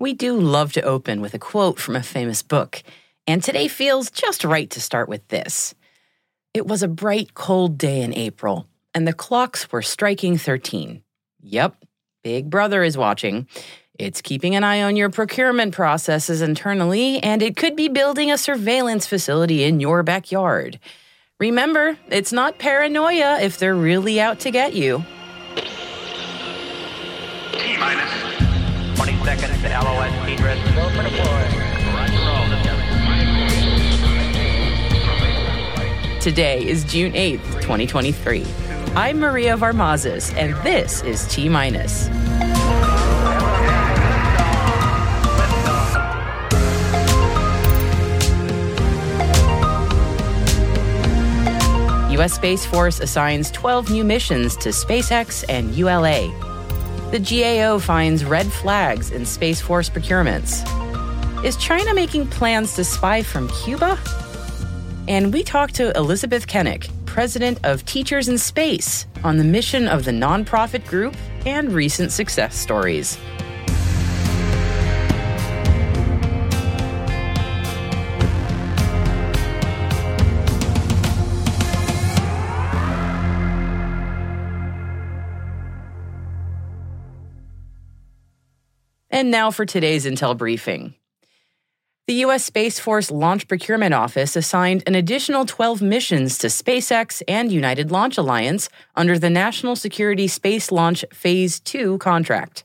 We do love to open with a quote from a famous book, and today feels just right to start with this. It was a bright, cold day in April, and the clocks were striking 13. Yep, Big Brother is watching. It's keeping an eye on your procurement processes internally, and it could be building a surveillance facility in your backyard. Remember, it's not paranoia if they're really out to get you. T minus 20 seconds to LOS. Go for deploy. Today is June 8th, 2023. I'm Maria Varmazis, and this is T Minus. U.S. Space Force assigns 12 new missions to SpaceX and ULA. The GAO finds red flags in Space Force procurements. Is China making plans to spy from Cuba? And we talked to Elizabeth Kennick, president of Teachers in Space, on the mission of the nonprofit group and recent success stories. And now for today's Intel briefing. The U.S. Space Force Launch Procurement Office assigned an additional 12 missions to SpaceX and United Launch Alliance under the National Security Space Launch Phase 2 contract.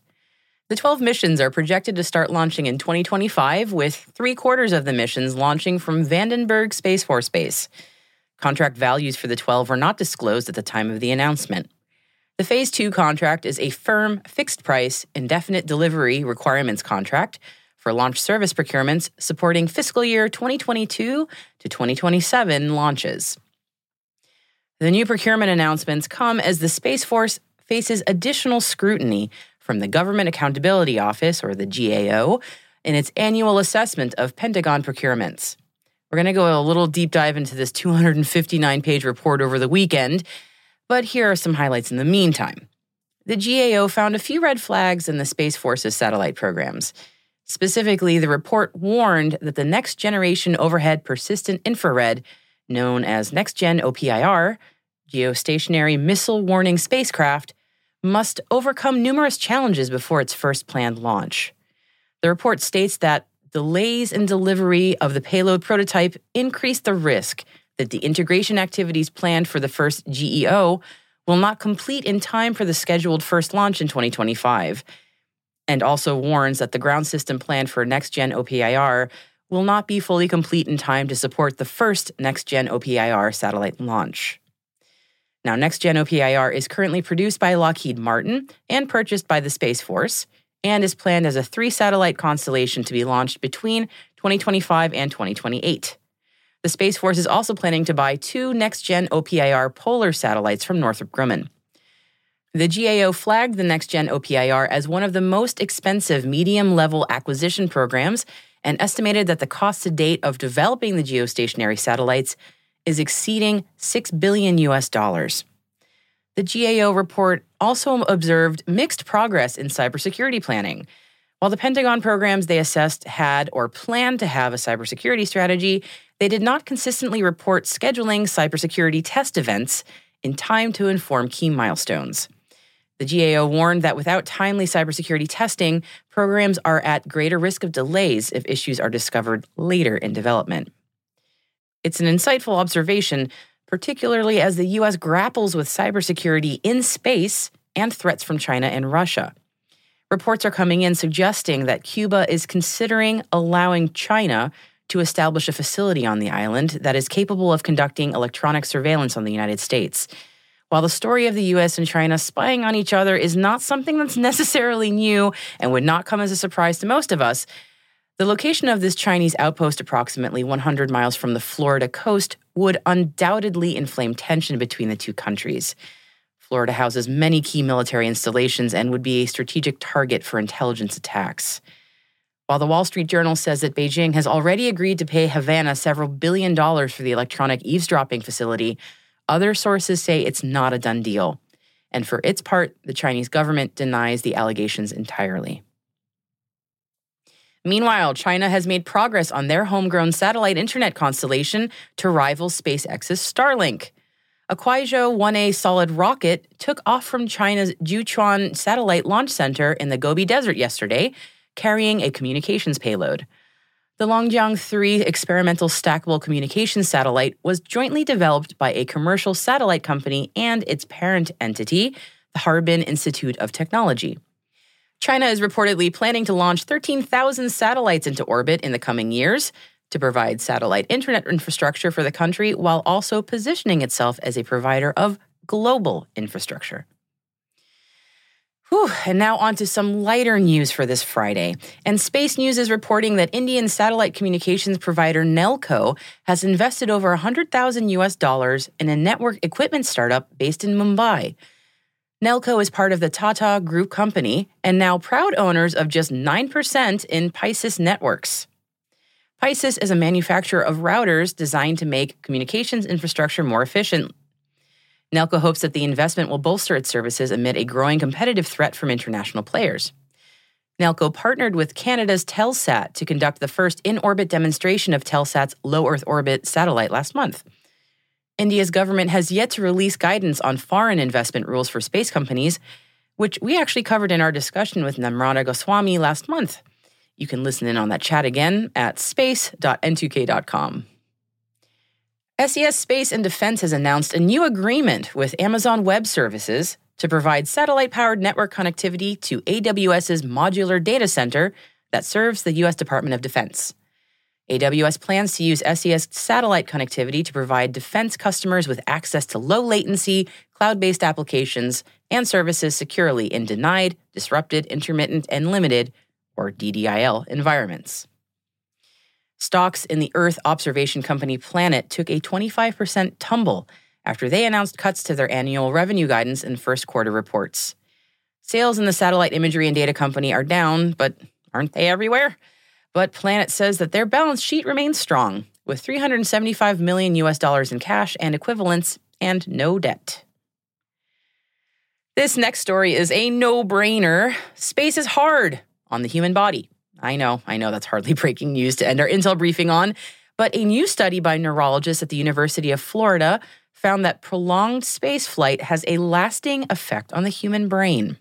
The 12 missions are projected to start launching in 2025, with three quarters of the missions launching from Vandenberg Space Force Base. Contract values for the 12 were not disclosed at the time of the announcement. The Phase 2 contract is a firm, fixed price, indefinite delivery requirements contract for launch service procurements supporting fiscal year 2022 to 2027 launches. The new procurement announcements come as the Space Force faces additional scrutiny from the Government Accountability Office, or the GAO, in its annual assessment of Pentagon procurements. We're going to go a little deep dive into this 259 page report over the weekend, but here are some highlights in the meantime. The GAO found a few red flags in the Space Force's satellite programs. Specifically, the report warned that the next generation overhead persistent infrared, known as Next Gen OPIR, geostationary missile warning spacecraft, must overcome numerous challenges before its first planned launch. The report states that delays in delivery of the payload prototype increase the risk that the integration activities planned for the first GEO will not complete in time for the scheduled first launch in 2025 and also warns that the ground system planned for next gen OPIR will not be fully complete in time to support the first next gen OPIR satellite launch. Now, next gen OPIR is currently produced by Lockheed Martin and purchased by the Space Force and is planned as a three satellite constellation to be launched between 2025 and 2028. The Space Force is also planning to buy two next gen OPIR polar satellites from Northrop Grumman. The GAO flagged the Next Gen OPIR as one of the most expensive medium level acquisition programs and estimated that the cost to date of developing the geostationary satellites is exceeding 6 billion US dollars. The GAO report also observed mixed progress in cybersecurity planning. While the Pentagon programs they assessed had or planned to have a cybersecurity strategy, they did not consistently report scheduling cybersecurity test events in time to inform key milestones. The GAO warned that without timely cybersecurity testing, programs are at greater risk of delays if issues are discovered later in development. It's an insightful observation, particularly as the U.S. grapples with cybersecurity in space and threats from China and Russia. Reports are coming in suggesting that Cuba is considering allowing China to establish a facility on the island that is capable of conducting electronic surveillance on the United States. While the story of the US and China spying on each other is not something that's necessarily new and would not come as a surprise to most of us, the location of this Chinese outpost, approximately 100 miles from the Florida coast, would undoubtedly inflame tension between the two countries. Florida houses many key military installations and would be a strategic target for intelligence attacks. While the Wall Street Journal says that Beijing has already agreed to pay Havana several billion dollars for the electronic eavesdropping facility, other sources say it's not a done deal. And for its part, the Chinese government denies the allegations entirely. Meanwhile, China has made progress on their homegrown satellite internet constellation to rival SpaceX's Starlink. A Kuaizhou 1A solid rocket took off from China's Jiuquan Satellite Launch Center in the Gobi Desert yesterday, carrying a communications payload. The Longjiang 3 experimental stackable communications satellite was jointly developed by a commercial satellite company and its parent entity, the Harbin Institute of Technology. China is reportedly planning to launch 13,000 satellites into orbit in the coming years to provide satellite internet infrastructure for the country while also positioning itself as a provider of global infrastructure. Whew, and now on to some lighter news for this Friday. And Space News is reporting that Indian satellite communications provider Nelco has invested over 100,000 US dollars in a network equipment startup based in Mumbai. Nelco is part of the Tata Group company and now proud owners of just 9% in Piscis Networks. Piscis is a manufacturer of routers designed to make communications infrastructure more efficient. Nelco hopes that the investment will bolster its services amid a growing competitive threat from international players. Nelco partnered with Canada's Telesat to conduct the first in orbit demonstration of Telesat's low Earth orbit satellite last month. India's government has yet to release guidance on foreign investment rules for space companies, which we actually covered in our discussion with Namrata Goswami last month. You can listen in on that chat again at space.n2k.com. SES Space and Defense has announced a new agreement with Amazon Web Services to provide satellite powered network connectivity to AWS's modular data center that serves the U.S. Department of Defense. AWS plans to use SES satellite connectivity to provide defense customers with access to low latency, cloud based applications and services securely in denied, disrupted, intermittent, and limited, or DDIL, environments. Stocks in the Earth observation company Planet took a 25% tumble after they announced cuts to their annual revenue guidance in first quarter reports. Sales in the satellite imagery and data company are down, but aren't they everywhere? But Planet says that their balance sheet remains strong, with 375 million US dollars in cash and equivalents and no debt. This next story is a no-brainer. Space is hard on the human body. I know, I know that's hardly breaking news to end our intel briefing on, but a new study by neurologists at the University of Florida found that prolonged space flight has a lasting effect on the human brain.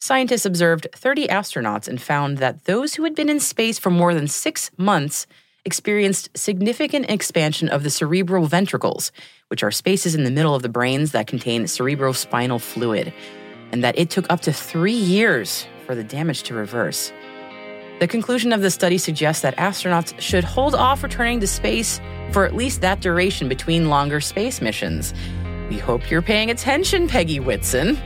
Scientists observed 30 astronauts and found that those who had been in space for more than six months experienced significant expansion of the cerebral ventricles, which are spaces in the middle of the brains that contain cerebrospinal fluid, and that it took up to three years for the damage to reverse. The conclusion of the study suggests that astronauts should hold off returning to space for at least that duration between longer space missions. We hope you're paying attention, Peggy Whitson.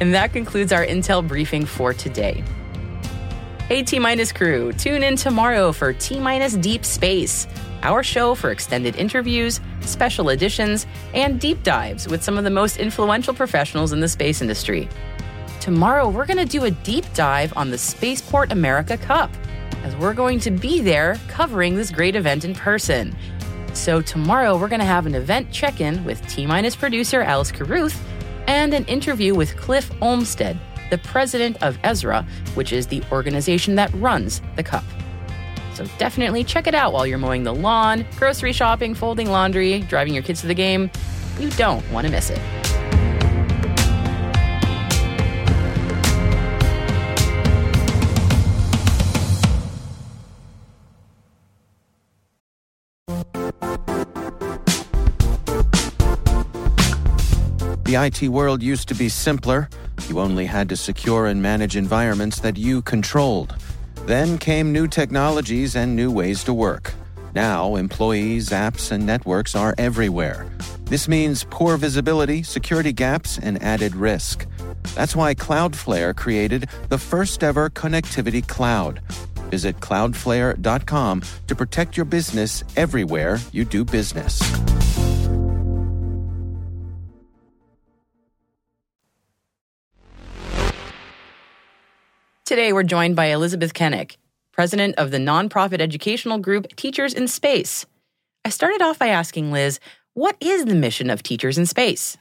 And that concludes our Intel briefing for today. Hey, T Minus crew, tune in tomorrow for T Minus Deep Space, our show for extended interviews, special editions, and deep dives with some of the most influential professionals in the space industry. tomorrow we're going to do a deep dive on the Spaceport America Cup, as we're going to be there covering this great event in person. So, tomorrow we're going to have an event check in with T Minus producer Alice Carruth and an interview with Cliff Olmstead, the president of ESRA, which is the organization that runs the Cup. So definitely check it out while you're mowing the lawn, grocery shopping, folding laundry, driving your kids to the game. You don't want to miss it. The IT world used to be simpler. You only had to secure and manage environments that you controlled. Then came new technologies and new ways to work. Now, employees, apps, and networks are everywhere. This means poor visibility, security gaps, and added risk. That's why Cloudflare created the first ever connectivity cloud. Visit cloudflare.com to protect your business everywhere you do business. Today, we're joined by Elizabeth Kennick, president of the nonprofit educational group Teachers in Space. I started off by asking Liz, what is the mission of Teachers in Space?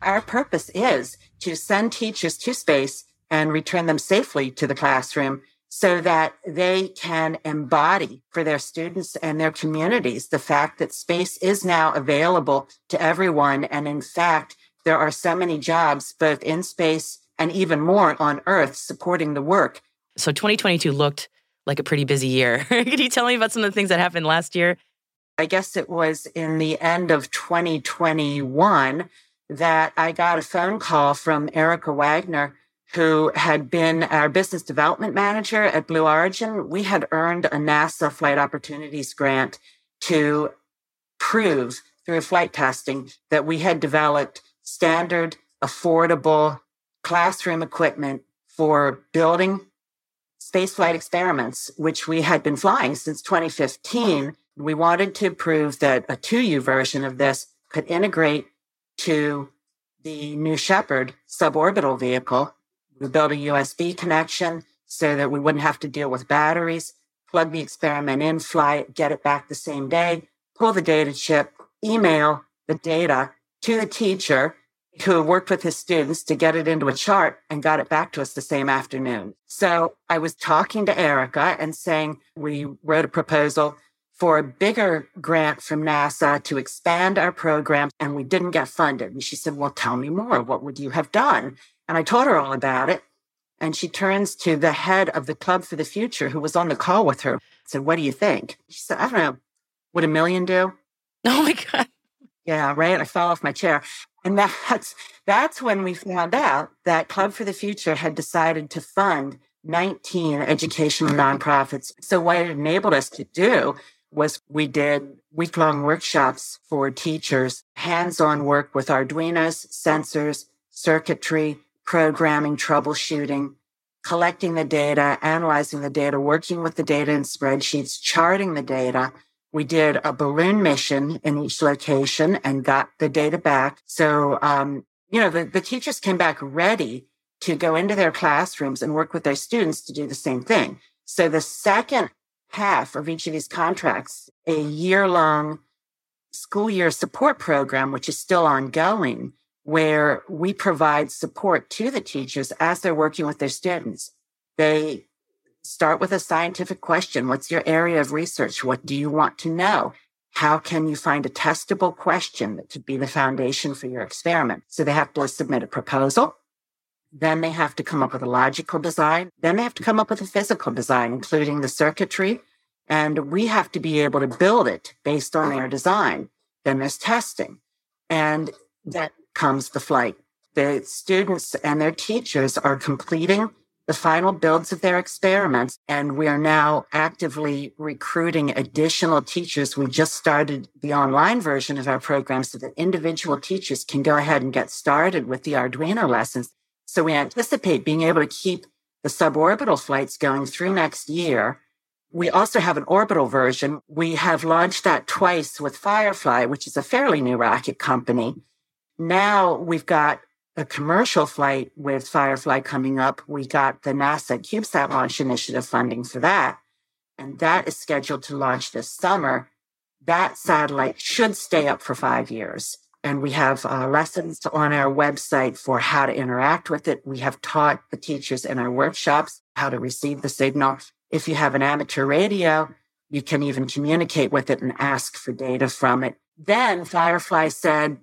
Our purpose is to send teachers to space and return them safely to the classroom so that they can embody for their students and their communities the fact that space is now available to everyone. And in fact, there are so many jobs, both in space and even more on Earth, supporting the work. So 2022 looked like a pretty busy year. Could you tell me about some of the things that happened last year? I guess it was in the end of 2021 that I got a phone call from Erica Wagner, who had been our business development manager at Blue Origin. We had earned a NASA Flight Opportunities grant to prove through flight testing that we had developed standard, affordable classroom equipment for building spaceflight experiments, which we had been flying since 2015. We wanted to prove that a 2U version of this could integrate to the New Shepard suborbital vehicle. We built a USB connection so that we wouldn't have to deal with batteries, plug the experiment in, fly it, get it back the same day, pull the data chip, email the data to the teacher who worked with his students to get it into a chart and got it back to us the same afternoon. So I was talking to Erica and saying we wrote a proposal for a bigger grant from NASA to expand our program and we didn't get funded. And she said, well, tell me more. What would you have done? And I told her all about it. And she turns to the head of the Club for the Future who was on the call with her. said, what do you think? She said, I don't know. Would a million do? Oh my God. Yeah, right. I fell off my chair. And that's that's when we found out that Club for the Future had decided to fund 19 educational nonprofits. So what it enabled us to do was we did week-long workshops for teachers, hands-on work with Arduinos, sensors, circuitry, programming, troubleshooting, collecting the data, analyzing the data, working with the data in spreadsheets, charting the data, we did a balloon mission in each location and got the data back. So, um, you know, the, the teachers came back ready to go into their classrooms and work with their students to do the same thing. So the second half of each of these contracts, a year long school year support program, which is still ongoing, where we provide support to the teachers as they're working with their students. They start with a scientific question. What's your area of research? What do you want to know? How can you find a testable question that could be the foundation for your experiment? So they have to submit a proposal. Then they have to come up with a logical design. Then they have to come up with a physical design, including the circuitry. And we have to be able to build it based on their design. Then there's testing. And then comes the flight. The students and their teachers are completing the final builds of their experiments. And we are now actively recruiting additional teachers. We just started the online version of our program so that individual teachers can go ahead and get started with the Arduino lessons. So we anticipate being able to keep the suborbital flights going through next year. We also have an orbital version. We have launched that twice with Firefly, which is a fairly new rocket company. Now we've got a commercial flight with Firefly coming up. We got the NASA CubeSat launch initiative funding for that. And that is scheduled to launch this summer. That satellite should stay up for five years. And we have uh, lessons on our website for how to interact with it. We have taught the teachers in our workshops how to receive the signal. If you have an amateur radio, you can even communicate with it and ask for data from it. Then Firefly said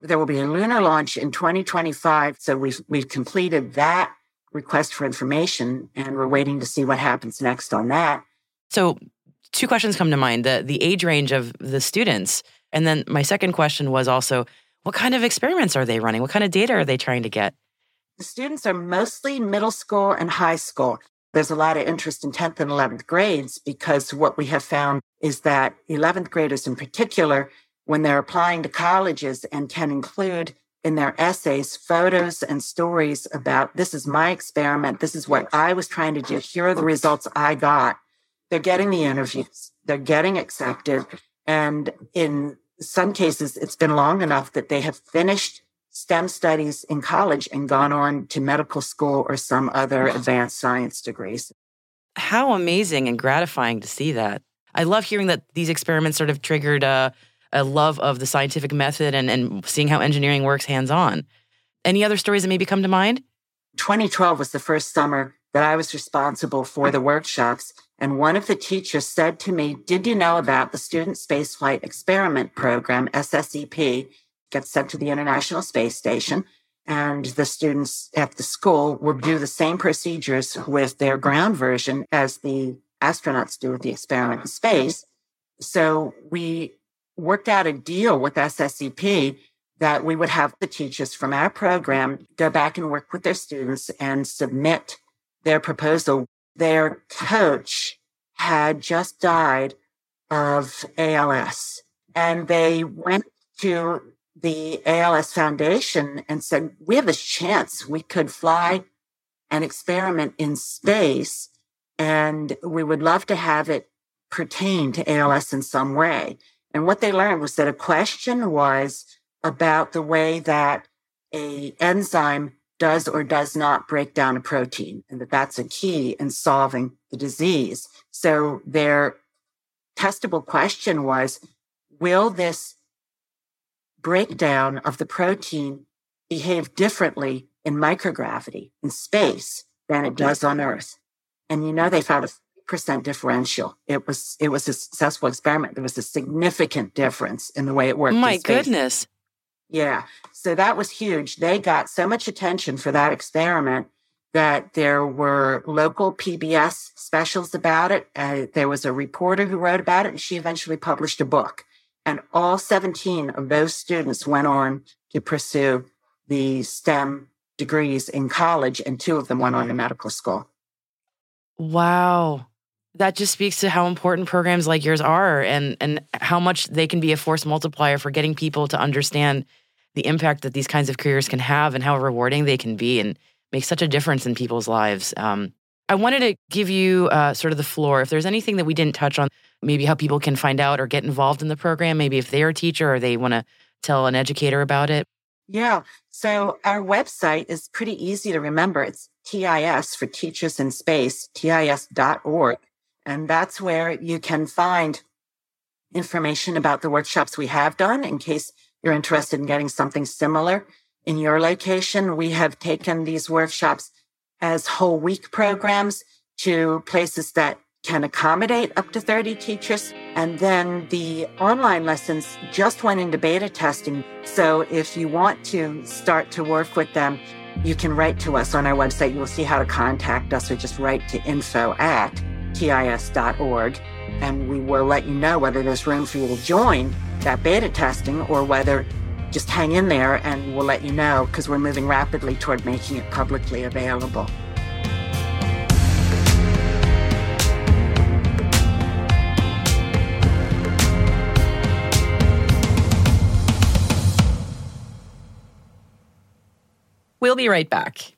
there will be a lunar launch in 2025. So we've, we've completed that request for information and we're waiting to see what happens next on that. So two questions come to mind, the, the age range of the students. And then my second question was also, what kind of experiments are they running? What kind of data are they trying to get? The students are mostly middle school and high school. There's a lot of interest in 10th and 11th grades because what we have found is that 11th graders in particular, when they're applying to colleges and can include in their essays photos and stories about this is my experiment, this is what I was trying to do, here are the results I got. They're getting the interviews, they're getting accepted. And in some cases, it's been long enough that they have finished STEM studies in college and gone on to medical school or some other advanced science degrees. How amazing and gratifying to see that. I love hearing that these experiments sort of triggered a, a love of the scientific method and, and seeing how engineering works hands on. Any other stories that maybe come to mind? 2012 was the first summer that I was responsible for the workshops. And one of the teachers said to me, Did you know about the Student Spaceflight Experiment Program, SSEP? gets sent to the International Space Station. And the students at the school will do the same procedures with their ground version as the astronauts do with the experiment in space. So we worked out a deal with SSEP that we would have the teachers from our program go back and work with their students and submit their proposal. Their coach had just died of ALS and they went to the ALS Foundation and said, we have a chance. We could fly an experiment in space and we would love to have it pertain to ALS in some way. And what they learned was that a question was about the way that a enzyme does or does not break down a protein and that that's a key in solving the disease. So their testable question was, will this breakdown of the protein behave differently in microgravity in space than it does on Earth. And you know, they found a percent differential. It was it was a successful experiment. There was a significant difference in the way it worked. My goodness. Yeah. So that was huge. They got so much attention for that experiment that there were local PBS specials about it. Uh, there was a reporter who wrote about it, and she eventually published a book. And all 17 of those students went on to pursue the STEM degrees in college, and two of them went on to medical school. Wow. That just speaks to how important programs like yours are and, and how much they can be a force multiplier for getting people to understand the impact that these kinds of careers can have and how rewarding they can be and make such a difference in people's lives. Um, I wanted to give you uh, sort of the floor. If there's anything that we didn't touch on maybe how people can find out or get involved in the program, maybe if they're a teacher or they want to tell an educator about it? Yeah. So our website is pretty easy to remember. It's TIS for Teachers in Space, TIS.org. And that's where you can find information about the workshops we have done in case you're interested in getting something similar in your location. We have taken these workshops as whole week programs to places that can accommodate up to 30 teachers. And then the online lessons just went into beta testing. So if you want to start to work with them, you can write to us on our website. You will see how to contact us or just write to info at tis.org. And we will let you know whether there's room for you to join that beta testing or whether just hang in there and we'll let you know because we're moving rapidly toward making it publicly available. We'll be right back.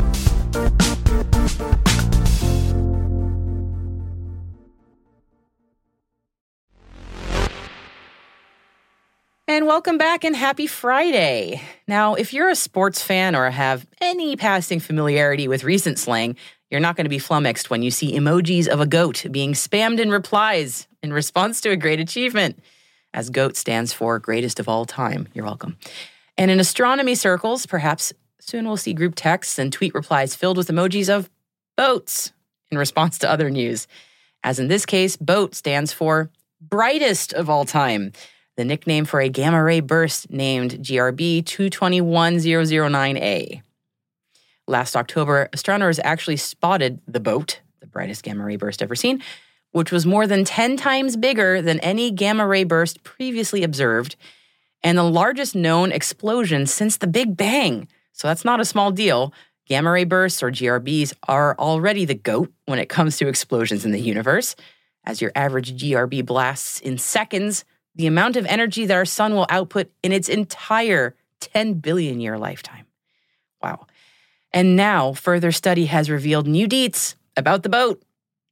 And welcome back and happy Friday. Now, if you're a sports fan or have any passing familiarity with recent slang, you're not going to be flummoxed when you see emojis of a goat being spammed in replies in response to a great achievement, as GOAT stands for greatest of all time. You're welcome. And in astronomy circles, perhaps soon we'll see group texts and tweet replies filled with emojis of boats in response to other news. As in this case, BOAT stands for brightest of all time the nickname for a gamma ray burst named GRB 221009A. Last October, astronomers actually spotted the boat, the brightest gamma ray burst ever seen, which was more than 10 times bigger than any gamma ray burst previously observed, and the largest known explosion since the Big Bang. So that's not a small deal. Gamma ray bursts, or GRBs, are already the GOAT when it comes to explosions in the universe, as your average GRB blasts in seconds the amount of energy that our sun will output in its entire 10 billion year lifetime. Wow. And now, further study has revealed new deets about the boat.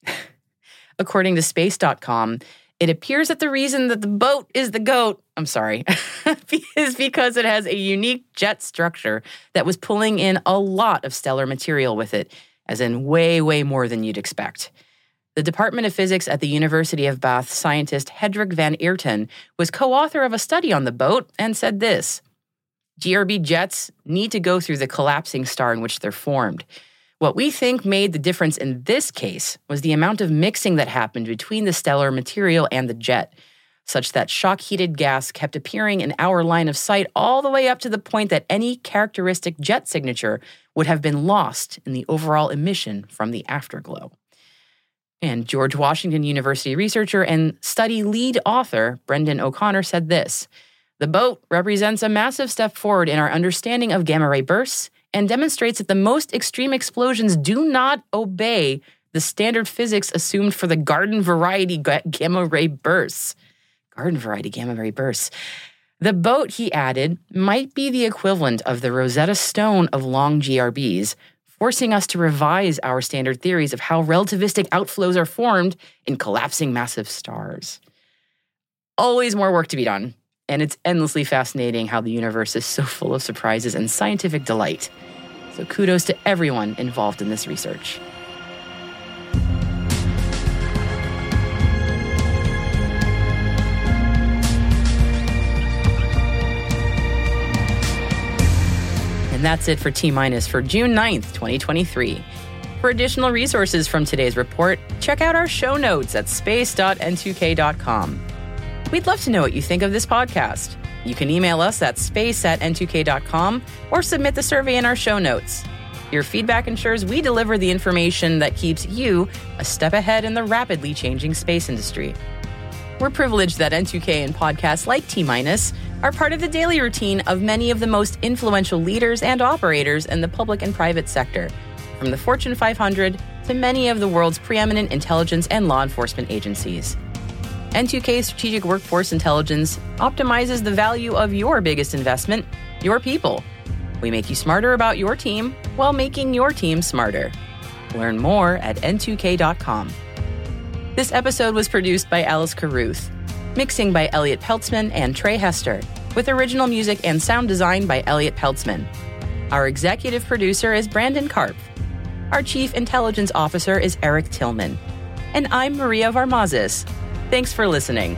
According to space.com, it appears that the reason that the boat is the goat, I'm sorry, is because it has a unique jet structure that was pulling in a lot of stellar material with it, as in way, way more than you'd expect. The Department of Physics at the University of Bath scientist Hendrik Van Eerten was co author of a study on the boat and said this GRB jets need to go through the collapsing star in which they're formed. What we think made the difference in this case was the amount of mixing that happened between the stellar material and the jet, such that shock heated gas kept appearing in our line of sight all the way up to the point that any characteristic jet signature would have been lost in the overall emission from the afterglow. And George Washington University researcher and study lead author Brendan O'Connor said this The boat represents a massive step forward in our understanding of gamma ray bursts and demonstrates that the most extreme explosions do not obey the standard physics assumed for the garden variety gamma ray bursts. Garden variety gamma ray bursts. The boat, he added, might be the equivalent of the Rosetta Stone of long GRBs, forcing us to revise our standard theories of how relativistic outflows are formed in collapsing massive stars. Always more work to be done, and it's endlessly fascinating how the universe is so full of surprises and scientific delight. So kudos to everyone involved in this research. And that's it for T Minus for June 9th, 2023. For additional resources from today's report, check out our show notes at space.n2k.com. We'd love to know what you think of this podcast. You can email us at space at n2k.com or submit the survey in our show notes. Your feedback ensures we deliver the information that keeps you a step ahead in the rapidly changing space industry. We're privileged that N2K and podcasts like T Minus are part of the daily routine of many of the most influential leaders and operators in the public and private sector, from the Fortune 500 to many of the world's preeminent intelligence and law enforcement agencies. N2K Strategic Workforce Intelligence optimizes the value of your biggest investment, your people. We make you smarter about your team while making your team smarter. Learn more at n2k.com. This episode was produced by Alice Carruth Mixing by Elliot Peltzman and Trey Hester, with original music and sound design by Elliot Peltzman. Our executive producer is Brandon Karpf. Our chief intelligence officer is Eric Tillman. And I'm Maria Varmazis. Thanks for listening.